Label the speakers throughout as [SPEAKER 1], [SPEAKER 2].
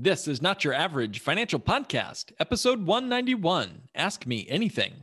[SPEAKER 1] This is not your average financial podcast, episode 191. Ask me anything.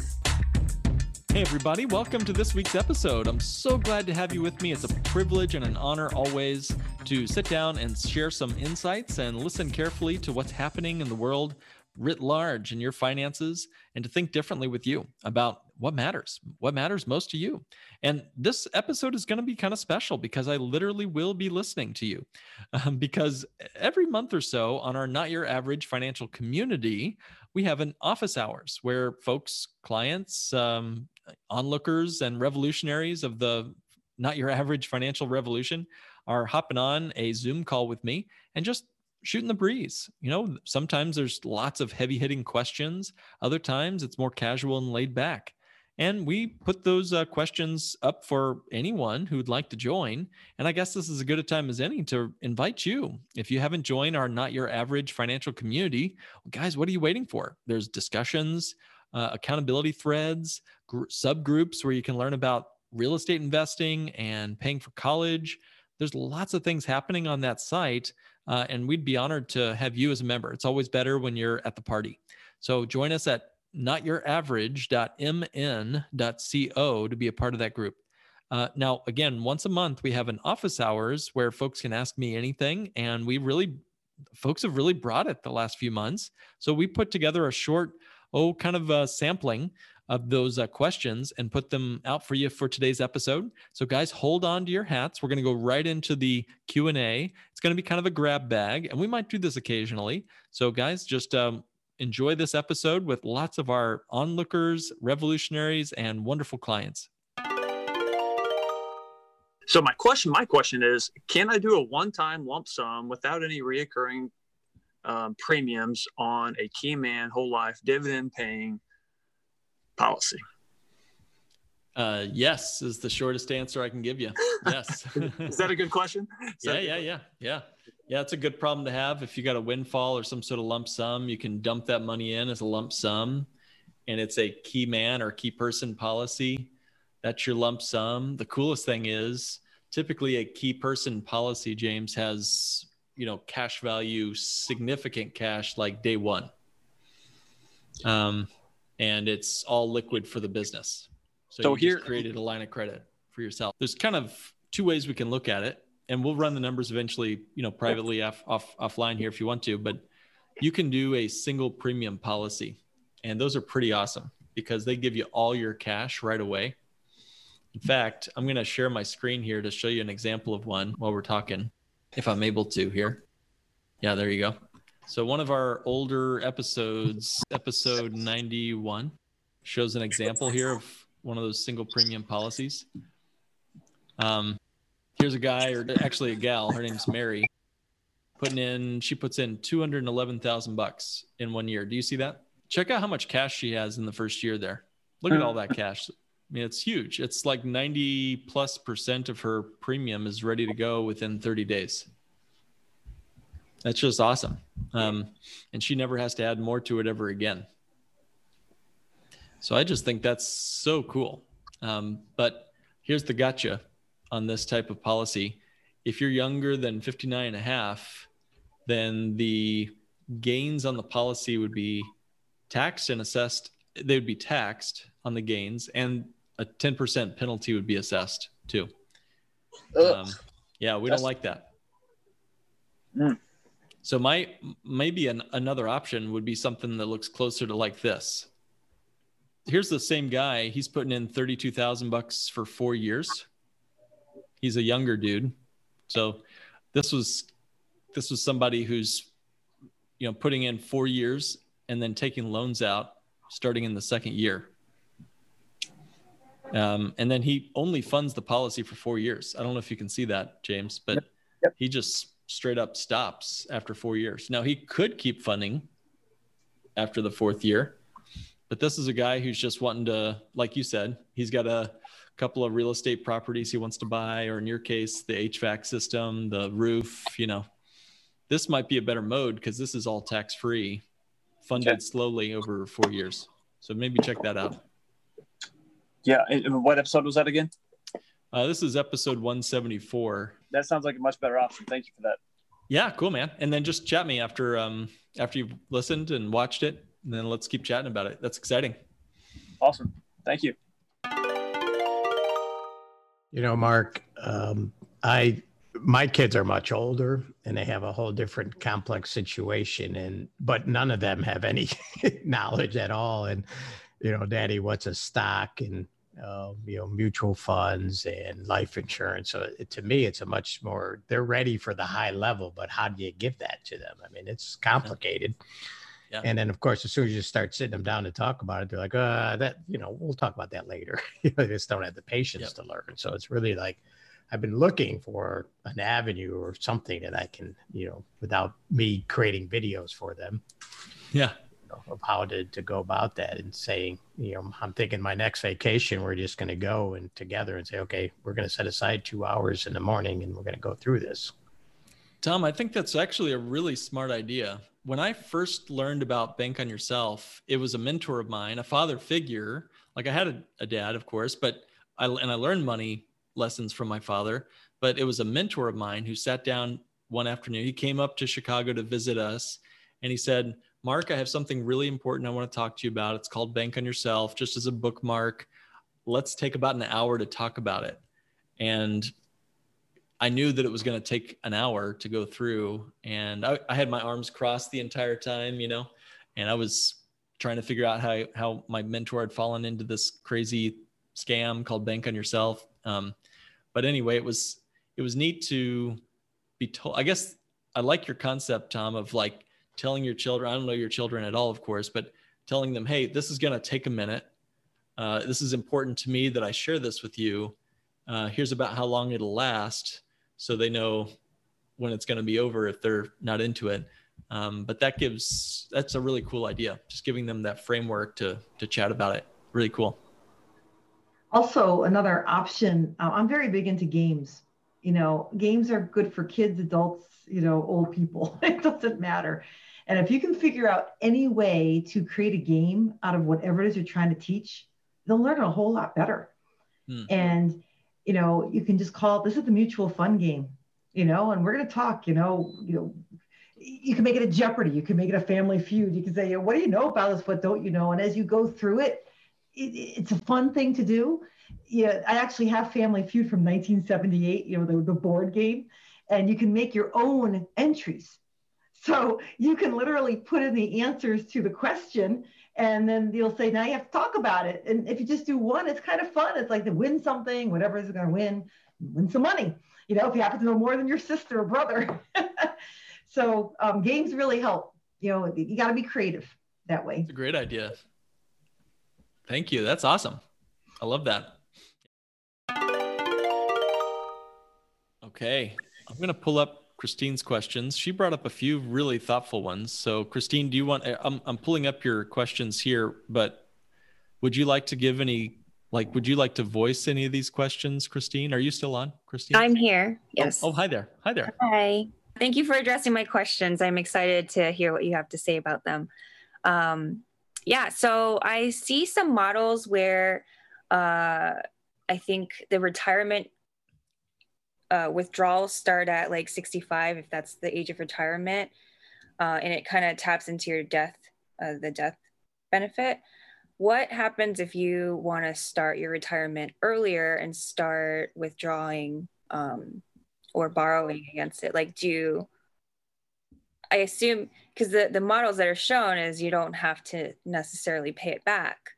[SPEAKER 1] Hey, everybody, welcome to this week's episode. I'm so glad to have you with me. It's a privilege and an honor always to sit down and share some insights and listen carefully to what's happening in the world writ large in your finances and to think differently with you about what matters, what matters most to you. And this episode is going to be kind of special because I literally will be listening to you. Um, because every month or so on our Not Your Average Financial Community, we have an office hours where folks, clients, um, onlookers and revolutionaries of the not your average financial revolution are hopping on a Zoom call with me and just shooting the breeze. You know, sometimes there's lots of heavy hitting questions, other times it's more casual and laid back. And we put those uh, questions up for anyone who'd like to join. And I guess this is as good a time as any to invite you. If you haven't joined our Not Your Average financial community, well, guys, what are you waiting for? There's discussions, uh, accountability threads, gr- subgroups where you can learn about real estate investing and paying for college. There's lots of things happening on that site. Uh, and we'd be honored to have you as a member. It's always better when you're at the party. So join us at notyouraverage.mn.co to be a part of that group. Uh, now, again, once a month, we have an office hours where folks can ask me anything. And we really, folks have really brought it the last few months. So we put together a short oh, kind of a sampling of those uh, questions and put them out for you for today's episode. So guys, hold on to your hats. We're going to go right into the Q&A. It's going to be kind of a grab bag and we might do this occasionally. So guys, just um, enjoy this episode with lots of our onlookers, revolutionaries and wonderful clients.
[SPEAKER 2] So my question, my question is, can I do a one-time lump sum without any reoccurring um, premiums on a key man whole life dividend paying policy?
[SPEAKER 1] Uh, yes, is the shortest answer I can give you. Yes.
[SPEAKER 2] is that a good question?
[SPEAKER 1] yeah, yeah, yeah, yeah. Yeah, it's a good problem to have. If you got a windfall or some sort of lump sum, you can dump that money in as a lump sum, and it's a key man or key person policy. That's your lump sum. The coolest thing is typically a key person policy, James, has you know cash value significant cash like day one. Um, and it's all liquid for the business. So, so here created a line of credit for yourself. There's kind of two ways we can look at it and we'll run the numbers eventually you know privately off, off offline here if you want to but you can do a single premium policy and those are pretty awesome because they give you all your cash right away. In fact i'm going to share my screen here to show you an example of one while we're talking if I'm able to here. Yeah, there you go. So one of our older episodes, episode 91, shows an example here of one of those single premium policies. Um, here's a guy, or actually a gal. Her name's Mary. Putting in, she puts in 211,000 bucks in one year. Do you see that? Check out how much cash she has in the first year there. Look at all that cash. I mean, it's huge. It's like 90 plus percent of her premium is ready to go within 30 days. That's just awesome. Um, and she never has to add more to it ever again. So I just think that's so cool. Um, but here's the gotcha on this type of policy. If you're younger than 59 and a half, then the gains on the policy would be taxed and assessed. They would be taxed on the gains and a 10% penalty would be assessed too. Um, yeah, we don't like that. Mm. So my maybe an, another option would be something that looks closer to like this. Here's the same guy. He's putting in 32,000 bucks for 4 years. He's a younger dude. So this was this was somebody who's you know putting in 4 years and then taking loans out starting in the second year. Um, and then he only funds the policy for four years. I don't know if you can see that, James, but yep. Yep. he just straight up stops after four years. Now he could keep funding after the fourth year, but this is a guy who's just wanting to, like you said, he's got a couple of real estate properties he wants to buy, or in your case, the HVAC system, the roof, you know. This might be a better mode because this is all tax free, funded okay. slowly over four years. So maybe check that out.
[SPEAKER 2] Yeah. And what episode was that again?
[SPEAKER 1] Uh, this is episode 174.
[SPEAKER 2] That sounds like a much better option. Thank you for that.
[SPEAKER 1] Yeah, cool, man. And then just chat me after um after you've listened and watched it, and then let's keep chatting about it. That's exciting.
[SPEAKER 2] Awesome. Thank you.
[SPEAKER 3] You know, Mark, um, I my kids are much older and they have a whole different complex situation and but none of them have any knowledge at all and you know daddy what's a stock? And uh, you know mutual funds and life insurance. So it, to me it's a much more they're ready for the high level but how do you give that to them? I mean it's complicated. Yeah. and then of course as soon as you start sitting them down to talk about it they're like uh that you know we'll talk about that later. They just don't have the patience to learn. So it's really like i've been looking for an avenue or something that i can you know without me creating videos for them.
[SPEAKER 1] Yeah
[SPEAKER 3] of how to, to go about that and saying, you know, I'm thinking my next vacation, we're just going to go and together and say, okay, we're going to set aside two hours in the morning and we're going to go through this.
[SPEAKER 1] Tom, I think that's actually a really smart idea. When I first learned about Bank on Yourself, it was a mentor of mine, a father figure. Like I had a, a dad, of course, but I, and I learned money lessons from my father, but it was a mentor of mine who sat down one afternoon. He came up to Chicago to visit us and he said, Mark, I have something really important I want to talk to you about. It's called Bank on Yourself, just as a bookmark. Let's take about an hour to talk about it. And I knew that it was going to take an hour to go through. And I, I, had my arms crossed the entire time, you know, and I was trying to figure out how, how my mentor had fallen into this crazy scam called Bank on Yourself. Um, but anyway, it was, it was neat to be told. I guess I like your concept, Tom, of like, telling your children, I don't know your children at all, of course, but telling them, hey, this is going to take a minute. Uh, this is important to me that I share this with you. Uh, here's about how long it'll last so they know when it's going to be over if they're not into it. Um, but that gives, that's a really cool idea. Just giving them that framework to, to chat about it. Really cool.
[SPEAKER 4] Also, another option, uh, I'm very big into games. You know, games are good for kids, adults, you know, old people. it doesn't matter. And if you can figure out any way to create a game out of whatever it is you're trying to teach, they'll learn a whole lot better. Hmm. And you know, you can just call this is the mutual fun game, you know, and we're gonna talk, you know, you know, you can make it a Jeopardy, you can make it a family feud, you can say, what do you know about this? What don't you know? And as you go through it, it it's a fun thing to do. Yeah, I actually have Family Feud from 1978, you know, the, the board game, and you can make your own entries so you can literally put in the answers to the question and then you'll say, now you have to talk about it. And if you just do one, it's kind of fun. It's like to win something, whatever is going to win, win some money. You know, if you happen to know more than your sister or brother. so um, games really help. You know, you got to be creative that way.
[SPEAKER 1] It's a great idea. Thank you. That's awesome. I love that. Okay. I'm going to pull up Christine's questions. She brought up a few really thoughtful ones. So, Christine, do you want? I'm I'm pulling up your questions here, but would you like to give any? Like, would you like to voice any of these questions, Christine? Are you still on, Christine?
[SPEAKER 5] I'm here. Oh, yes.
[SPEAKER 1] Oh, oh hi there. Hi there.
[SPEAKER 5] Hi. Thank you for addressing my questions. I'm excited to hear what you have to say about them. Um, yeah. So I see some models where uh, I think the retirement uh, withdrawals start at like 65 if that's the age of retirement uh, and it kind of taps into your death uh, the death benefit. What happens if you want to start your retirement earlier and start withdrawing um, or borrowing against it? Like do you i assume because the, the models that are shown is you don't have to necessarily pay it back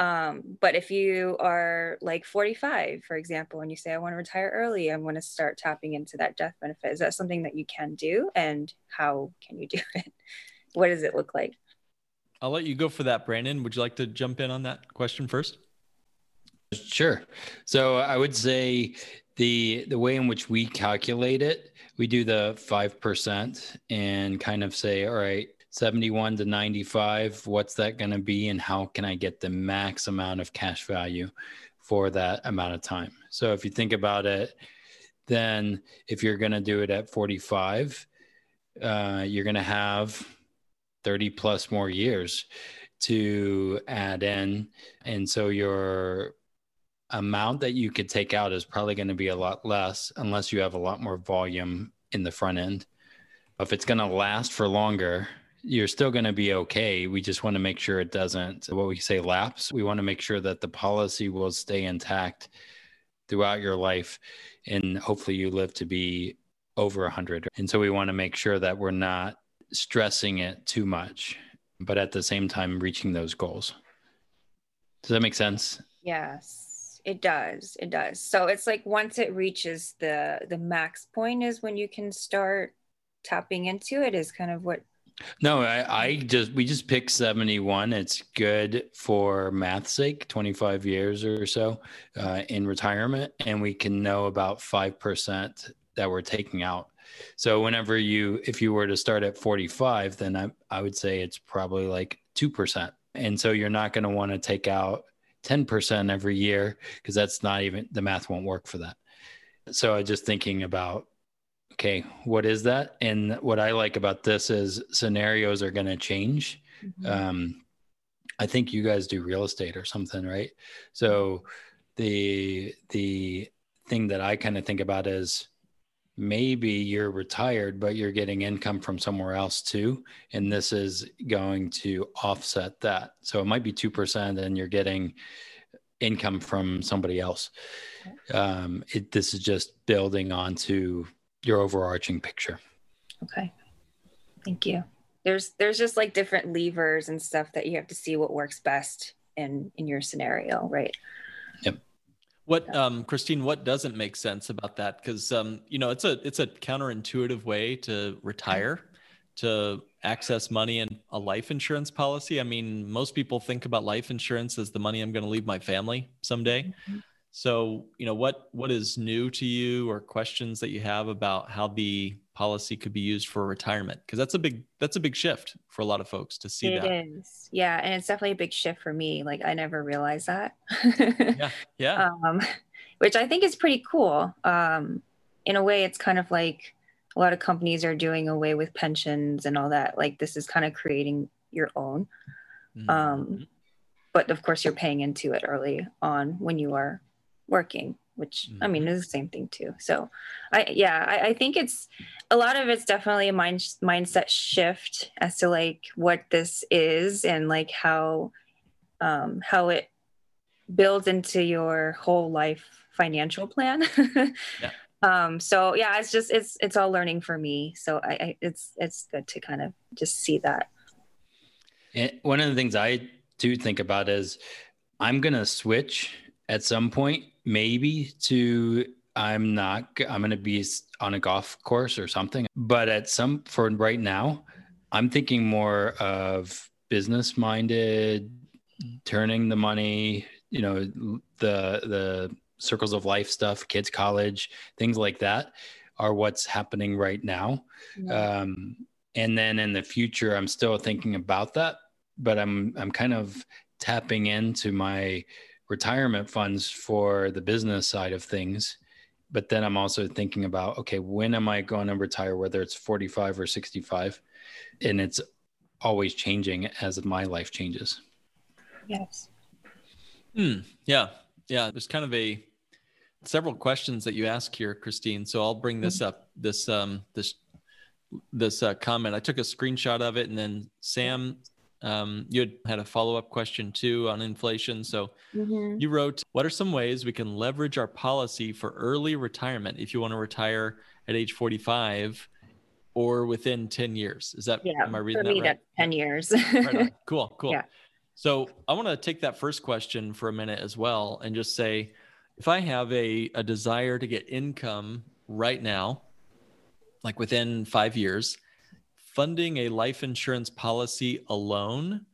[SPEAKER 5] um, but if you are like 45, for example, and you say, I want to retire early, I want to start tapping into that death benefit, is that something that you can do? And how can you do it? what does it look like?
[SPEAKER 1] I'll let you go for that, Brandon. Would you like to jump in on that question first?
[SPEAKER 6] Sure. So I would say the the way in which we calculate it, we do the 5% and kind of say, all right, 71 to 95, what's that going to be? And how can I get the max amount of cash value for that amount of time? So if you think about it, then if you're going to do it at 45, uh, you're going to have 30 plus more years to add in. And so your amount that you could take out is probably going to be a lot less unless you have a lot more volume in the front end. If it's going to last for longer, you're still going to be okay. We just want to make sure it doesn't, what we say, lapse. We want to make sure that the policy will stay intact throughout your life. And hopefully you live to be over 100. And so we want to make sure that we're not stressing it too much, but at the same time, reaching those goals. Does that make sense?
[SPEAKER 5] Yes, it does. It does. So it's like once it reaches the the max point is when you can start tapping into it is kind of what
[SPEAKER 6] no, I, I just we just picked 71. It's good for math's sake, 25 years or so uh, in retirement, and we can know about five percent that we're taking out. So whenever you, if you were to start at 45, then I, I would say it's probably like 2%. And so you're not going to want to take out 10% every year because that's not even, the math won't work for that. So I just thinking about, okay, what is that? And what I like about this is scenarios are going to change. Mm-hmm. Um, I think you guys do real estate or something, right? So the, the thing that I kind of think about is, maybe you're retired, but you're getting income from somewhere else too. And this is going to offset that. So it might be 2% and you're getting income from somebody else. Um, it, this is just building onto your overarching picture.
[SPEAKER 5] Okay. Thank you. There's, there's just like different levers and stuff that you have to see what works best in, in your scenario. Right.
[SPEAKER 6] Yep.
[SPEAKER 1] What, um, Christine? What doesn't make sense about that? Because um, you know, it's a it's a counterintuitive way to retire, to access money in a life insurance policy. I mean, most people think about life insurance as the money I'm going to leave my family someday. Mm-hmm. So, you know, what what is new to you or questions that you have about how the policy could be used for retirement? Because that's a big that's a big shift for a lot of folks to see
[SPEAKER 5] it
[SPEAKER 1] that.
[SPEAKER 5] It is. Yeah, and it's definitely a big shift for me. Like I never realized that.
[SPEAKER 1] yeah. Yeah.
[SPEAKER 5] Um, which I think is pretty cool. Um, in a way it's kind of like a lot of companies are doing away with pensions and all that. Like this is kind of creating your own. Mm-hmm. Um, but of course you're paying into it early on when you are working which i mean mm-hmm. is the same thing too so i yeah I, I, think it's a lot of it's definitely a mind mindset shift as to like what this is and like how um how it builds into your whole life financial plan yeah. um so yeah it's just it's it's all learning for me so I, I it's it's good to kind of just see that
[SPEAKER 6] and one of the things i do think about is i'm gonna switch at some point maybe to I'm not I'm going to be on a golf course or something but at some for right now I'm thinking more of business minded turning the money you know the the circles of life stuff kids college things like that are what's happening right now yeah. um, and then in the future I'm still thinking about that but I'm I'm kind of tapping into my retirement funds for the business side of things. But then i'm also thinking about okay when am i going to retire whether it's 45 or 65 and it's always changing as my life changes.
[SPEAKER 5] Yes.
[SPEAKER 1] Hmm. Yeah. Yeah. There's kind of a several questions that you ask here christine. So i'll bring this mm-hmm. up this um this this uh, comment. I took a screenshot of it and then sam um, you had, had a follow up question too on inflation. So mm-hmm. you wrote, What are some ways we can leverage our policy for early retirement if you want to retire at age 45 or within 10 years? Is that,
[SPEAKER 5] yeah,
[SPEAKER 1] am I reading
[SPEAKER 5] for me,
[SPEAKER 1] that right?
[SPEAKER 5] that's 10 years.
[SPEAKER 1] right cool, cool.
[SPEAKER 5] Yeah.
[SPEAKER 1] So I want to take that first question for a minute as well and just say, if I have a, a desire to get income right now, like within five years, funding a life insurance policy alone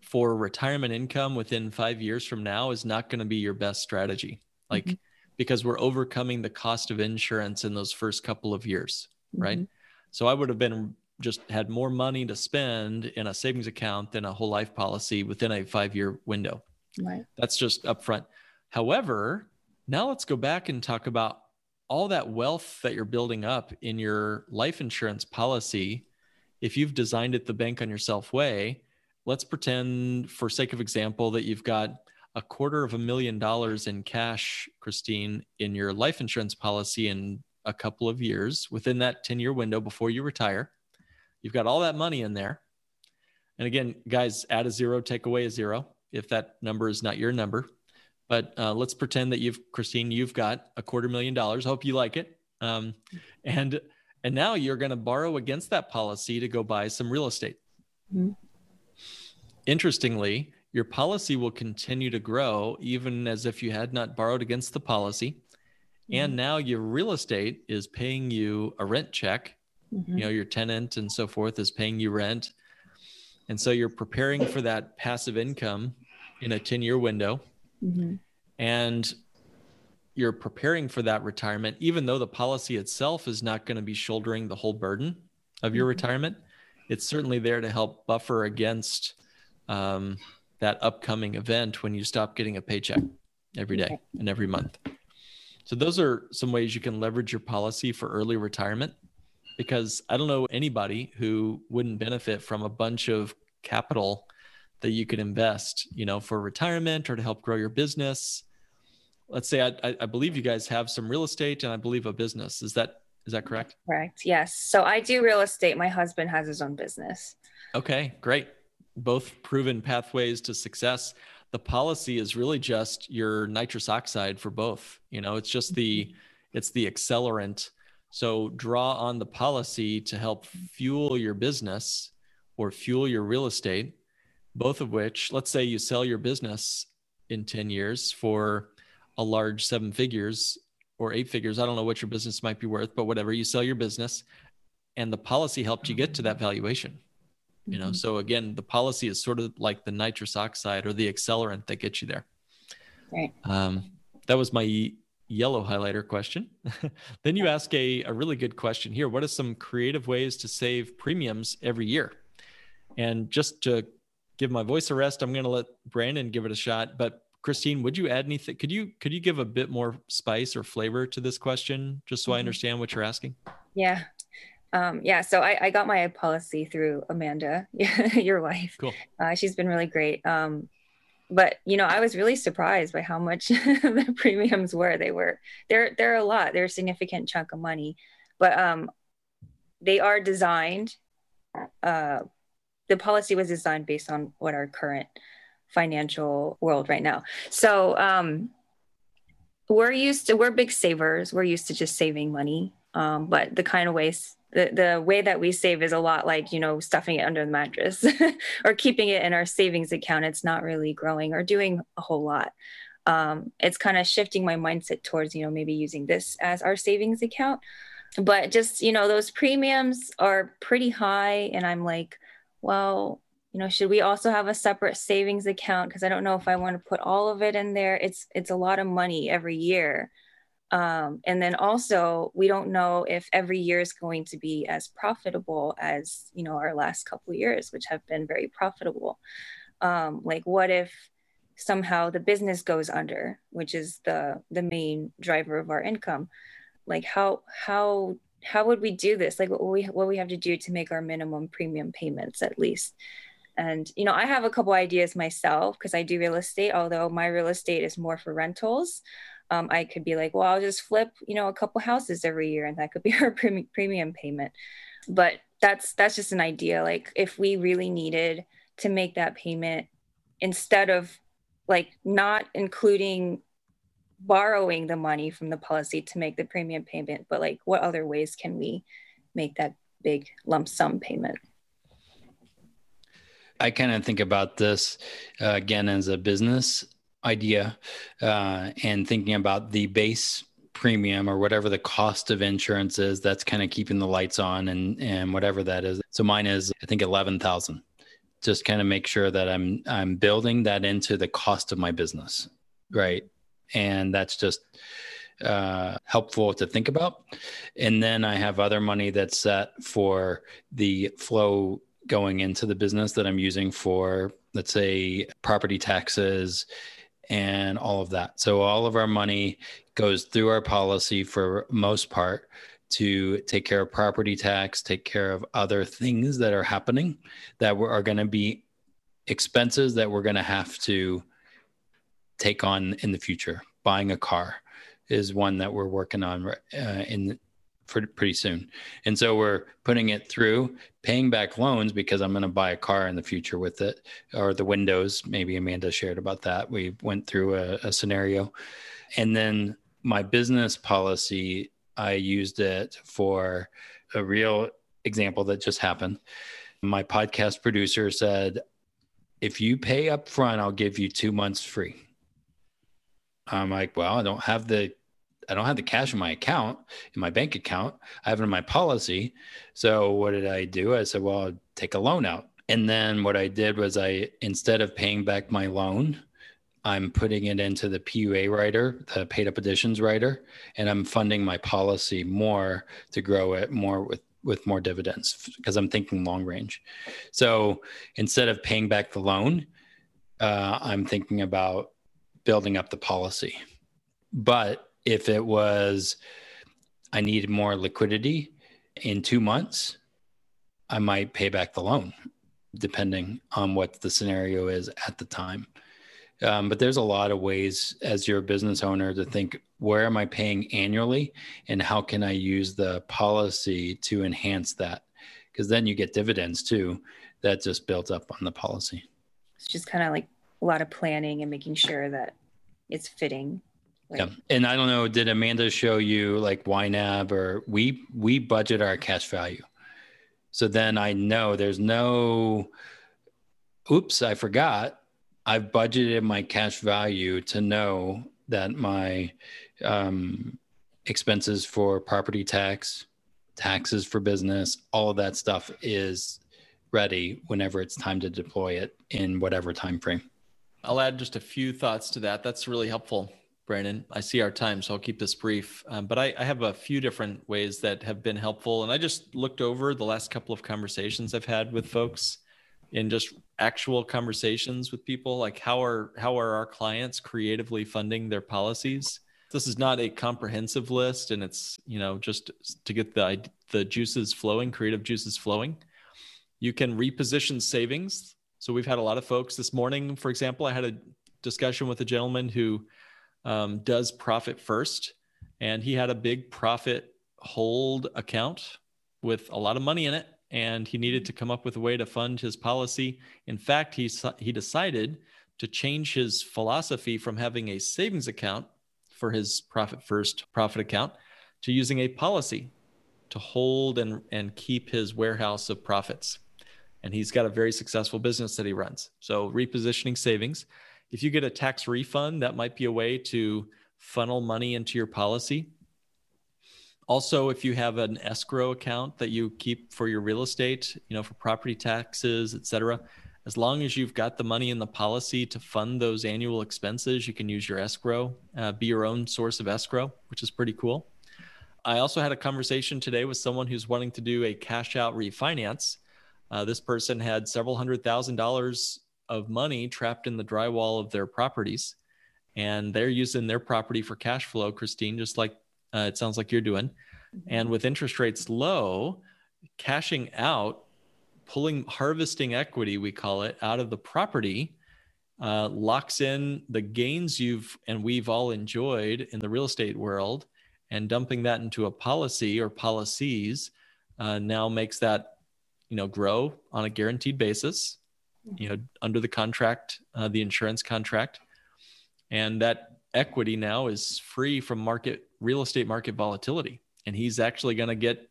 [SPEAKER 1] for retirement income within five years from now is not going to be your best strategy. Like mm-hmm. because we're overcoming the cost of insurance in those first couple of years, mm-hmm. right? So I would have been just had more money to spend in a savings account than a whole life policy within a five year window.
[SPEAKER 5] Right.
[SPEAKER 1] That's just upfront. However, now let's go back and talk about all that wealth that you're building up in your life insurance policy. If you've designed it the bank on yourself way, let's pretend, for sake of example, that you've got a quarter of a million dollars in cash, Christine, in your life insurance policy in a couple of years within that 10 year window before you retire. You've got all that money in there. And again, guys, add a zero, take away a zero if that number is not your number. But uh, let's pretend that you've, Christine, you've got a quarter million dollars. Hope you like it. Um, and and now you're going to borrow against that policy to go buy some real estate. Mm-hmm. Interestingly, your policy will continue to grow even as if you had not borrowed against the policy. Mm-hmm. And now your real estate is paying you a rent check mm-hmm. you know your tenant and so forth is paying you rent and so you're preparing for that passive income in a 10 year window mm-hmm. and you're preparing for that retirement even though the policy itself is not going to be shouldering the whole burden of your mm-hmm. retirement it's certainly there to help buffer against um, that upcoming event when you stop getting a paycheck every day and every month so those are some ways you can leverage your policy for early retirement because I don't know anybody who wouldn't benefit from a bunch of capital that you could invest, you know, for retirement or to help grow your business. Let's say I, I believe you guys have some real estate and I believe a business. Is that is that correct?
[SPEAKER 5] Correct. Yes. So I do real estate. My husband has his own business.
[SPEAKER 1] Okay, great. Both proven pathways to success. The policy is really just your nitrous oxide for both. You know, it's just the mm-hmm. it's the accelerant so draw on the policy to help fuel your business or fuel your real estate, both of which, let's say you sell your business in 10 years for a large seven figures or eight figures. I don't know what your business might be worth, but whatever, you sell your business and the policy helped you get to that valuation. You know, mm-hmm. so again, the policy is sort of like the nitrous oxide or the accelerant that gets you there.
[SPEAKER 5] Right.
[SPEAKER 1] Um, that was my yellow highlighter question. then you ask a, a really good question here. What are some creative ways to save premiums every year? And just to give my voice a rest, I'm going to let Brandon give it a shot. But Christine, would you add anything? Could you could you give a bit more spice or flavor to this question, just so mm-hmm. I understand what you're asking?
[SPEAKER 5] Yeah. Um, yeah, so I, I, got my policy through Amanda, your wife.
[SPEAKER 1] Cool.
[SPEAKER 5] Uh, she's been really great. Um, but you know, I was really surprised by how much the premiums were. They were they're they're a lot. They're a significant chunk of money, but um, they are designed. Uh, the policy was designed based on what our current financial world right now. So um, we're used to we're big savers. We're used to just saving money. Um, but the kind of ways the, the way that we save is a lot like you know stuffing it under the mattress or keeping it in our savings account it's not really growing or doing a whole lot um, it's kind of shifting my mindset towards you know maybe using this as our savings account but just you know those premiums are pretty high and i'm like well you know should we also have a separate savings account because i don't know if i want to put all of it in there it's it's a lot of money every year um, and then also, we don't know if every year is going to be as profitable as you know our last couple years, which have been very profitable. Um, like, what if somehow the business goes under, which is the the main driver of our income? Like, how how how would we do this? Like, what we what we have to do to make our minimum premium payments at least? And you know, I have a couple ideas myself because I do real estate, although my real estate is more for rentals um, I could be like, well, I'll just flip, you know, a couple houses every year, and that could be our pre- premium payment. But that's that's just an idea. Like if we really needed to make that payment, instead of like not including borrowing the money from the policy to make the premium payment, but like what other ways can we make that big lump sum payment?
[SPEAKER 6] I kind of think about this uh, again as a business idea uh, and thinking about the base premium or whatever the cost of insurance is that's kind of keeping the lights on and and whatever that is. So mine is i think 11000 just kind of make sure that i'm i'm building that into the cost of my business right? And that's just uh, helpful to think about. And then I have other money that's set for the flow going into the business that I'm using for, let's say, property taxes and all of that. So all of our money goes through our policy for most part to take care of property tax, take care of other things that are happening that are going to be expenses that we're going to have to take on in the future. Buying a car is one that we're working on uh, in pretty soon. And so we're putting it through paying back loans because I'm going to buy a car in the future with it or the windows. Maybe Amanda shared about that. We went through a, a scenario. And then my business policy, I used it for a real example that just happened. My podcast producer said, if you pay up front, I'll give you two months free. I'm like, well, I don't have the I don't have the cash in my account, in my bank account. I have it in my policy. So what did I do? I said, well, I'll take a loan out. And then what I did was I instead of paying back my loan, I'm putting it into the PUA rider, the paid up additions rider, and I'm funding my policy more to grow it more with with more dividends because I'm thinking long range. So instead of paying back the loan, uh, I'm thinking about building up the policy. But if it was, I needed more liquidity in two months, I might pay back the loan, depending on what the scenario is at the time. Um, but there's a lot of ways as your business owner to think where am I paying annually and how can I use the policy to enhance that? Because then you get dividends too that just built up on the policy.
[SPEAKER 5] It's just kind of like a lot of planning and making sure that it's fitting
[SPEAKER 6] yeah. And I don't know, did Amanda show you like YNAB or we we budget our cash value. So then I know there's no oops, I forgot. I've budgeted my cash value to know that my um, expenses for property tax, taxes for business, all of that stuff is ready whenever it's time to deploy it in whatever time frame.
[SPEAKER 1] I'll add just a few thoughts to that. That's really helpful. Brandon. I see our time, so I'll keep this brief. Um, but I, I, have a few different ways that have been helpful. And I just looked over the last couple of conversations I've had with folks in just actual conversations with people, like how are how are our clients creatively funding their policies? This is not a comprehensive list, and it's you know just to get the the juices flowing, creative juices flowing. You can reposition savings. So we've had a lot of folks this morning, for example. I had a discussion with a gentleman who um, does profit first, and he had a big profit hold account with a lot of money in it, and he needed to come up with a way to fund his policy. In fact, he he decided to change his philosophy from having a savings account for his profit first profit account to using a policy to hold and, and keep his warehouse of profits. And he's got a very successful business that he runs. So repositioning savings. If you get a tax refund, that might be a way to funnel money into your policy. Also, if you have an escrow account that you keep for your real estate, you know, for property taxes, et cetera, as long as you've got the money in the policy to fund those annual expenses, you can use your escrow, uh, be your own source of escrow, which is pretty cool. I also had a conversation today with someone who's wanting to do a cash out refinance. Uh, this person had several hundred thousand dollars of money trapped in the drywall of their properties. And they're using their property for cash flow christine just like uh, it sounds like you're doing. And with interest rates low cashing out pulling harvesting equity we call it out of the property uh, locks in the gains you've and we've all enjoyed in the real estate world and dumping that into a policy or policies uh, now makes that you know grow on a guaranteed basis you know under the contract uh, the insurance contract. And that equity now is free from market real estate market volatility. And he's actually going to get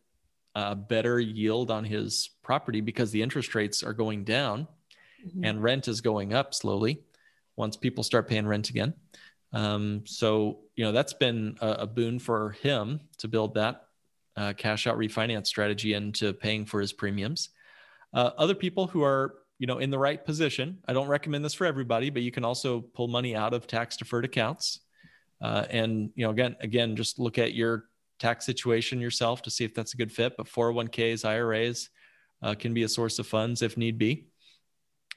[SPEAKER 1] a better yield on his property because the interest rates are going down mm-hmm. and rent is going up slowly once people start paying rent again. Um, so you know that's been a, a, boon for him to build that uh, cash out refinance strategy into paying for his premiums. Uh, other people who are you know, in the right position. I don't recommend this for everybody, but you can also pull money out of tax deferred accounts. Uh, and you know, again, again, just look at your tax situation yourself to see if that's a good fit. But 401ks, IRAs uh, can be a source of funds if need be.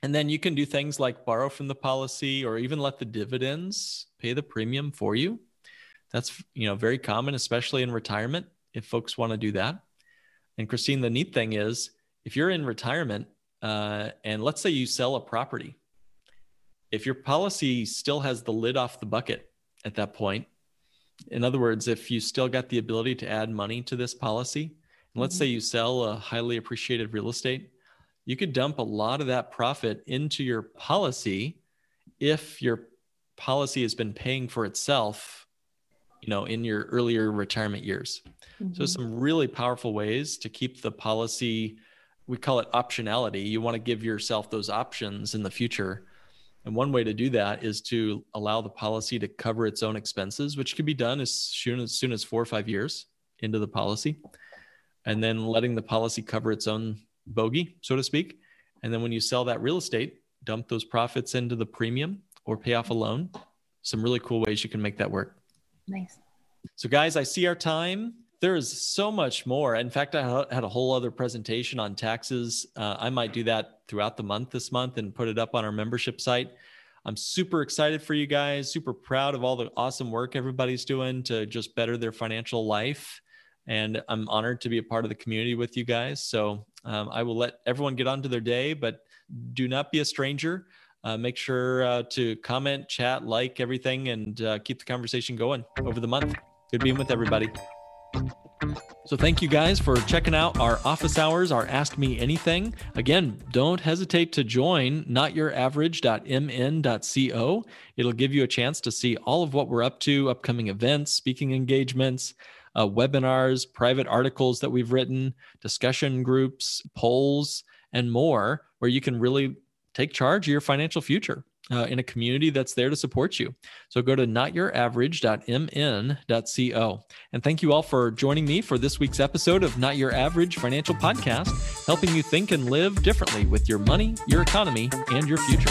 [SPEAKER 1] And then you can do things like borrow from the policy or even let the dividends pay the premium for you. That's you know very common, especially in retirement, if folks want to do that. And Christine, the neat thing is, if you're in retirement uh, and let's say you sell a property, if your policy still has the lid off the bucket at that point, in other words, if you still got the ability to add money to this policy, and let's mm-hmm. say you sell a highly appreciated real estate, you could dump a lot of that profit into your policy if your policy has been paying for itself, you know, in your earlier retirement years. Mm-hmm. So some really powerful ways to keep the policy we call it optionality. You want to give yourself those options in the future and one way to do that is to allow the policy to cover its own expenses, which can be done as soon as, soon as four or five years into the policy. And then letting the policy cover its own bogey, so to speak. And then when you sell that real estate, dump those profits into the premium or pay off a loan. Some really cool ways you can make that work.
[SPEAKER 5] Nice.
[SPEAKER 1] So, guys, I see our time there is so much more. In fact, I had a whole other presentation on taxes. Uh, I might do that throughout the month this month and put it up on our membership site. I'm super excited for you guys, super proud of all the awesome work everybody's doing to just better their financial life. And I'm honored to be a part of the community with you guys. So um, I will let everyone get on to their day, but do not be a stranger. Uh, make sure uh, to comment, chat, like everything, and uh, keep the conversation going over the month. Good being with everybody. So thank you guys for checking out our office hours, our Ask Me Anything. Again, don't hesitate to join notyouravg.mn.co. It'll give you a chance to see all of what we're up to, upcoming events, speaking engagements, uh, webinars, private articles that we've written, discussion groups, polls, and more, where you can really take charge of your financial future uh, in a community that's there to support you. So go to notyouraverage.mn.co. And thank you all for joining me for this week's episode of Not Your Average Financial Podcast, helping you think and live differently with your money, your economy, and your future.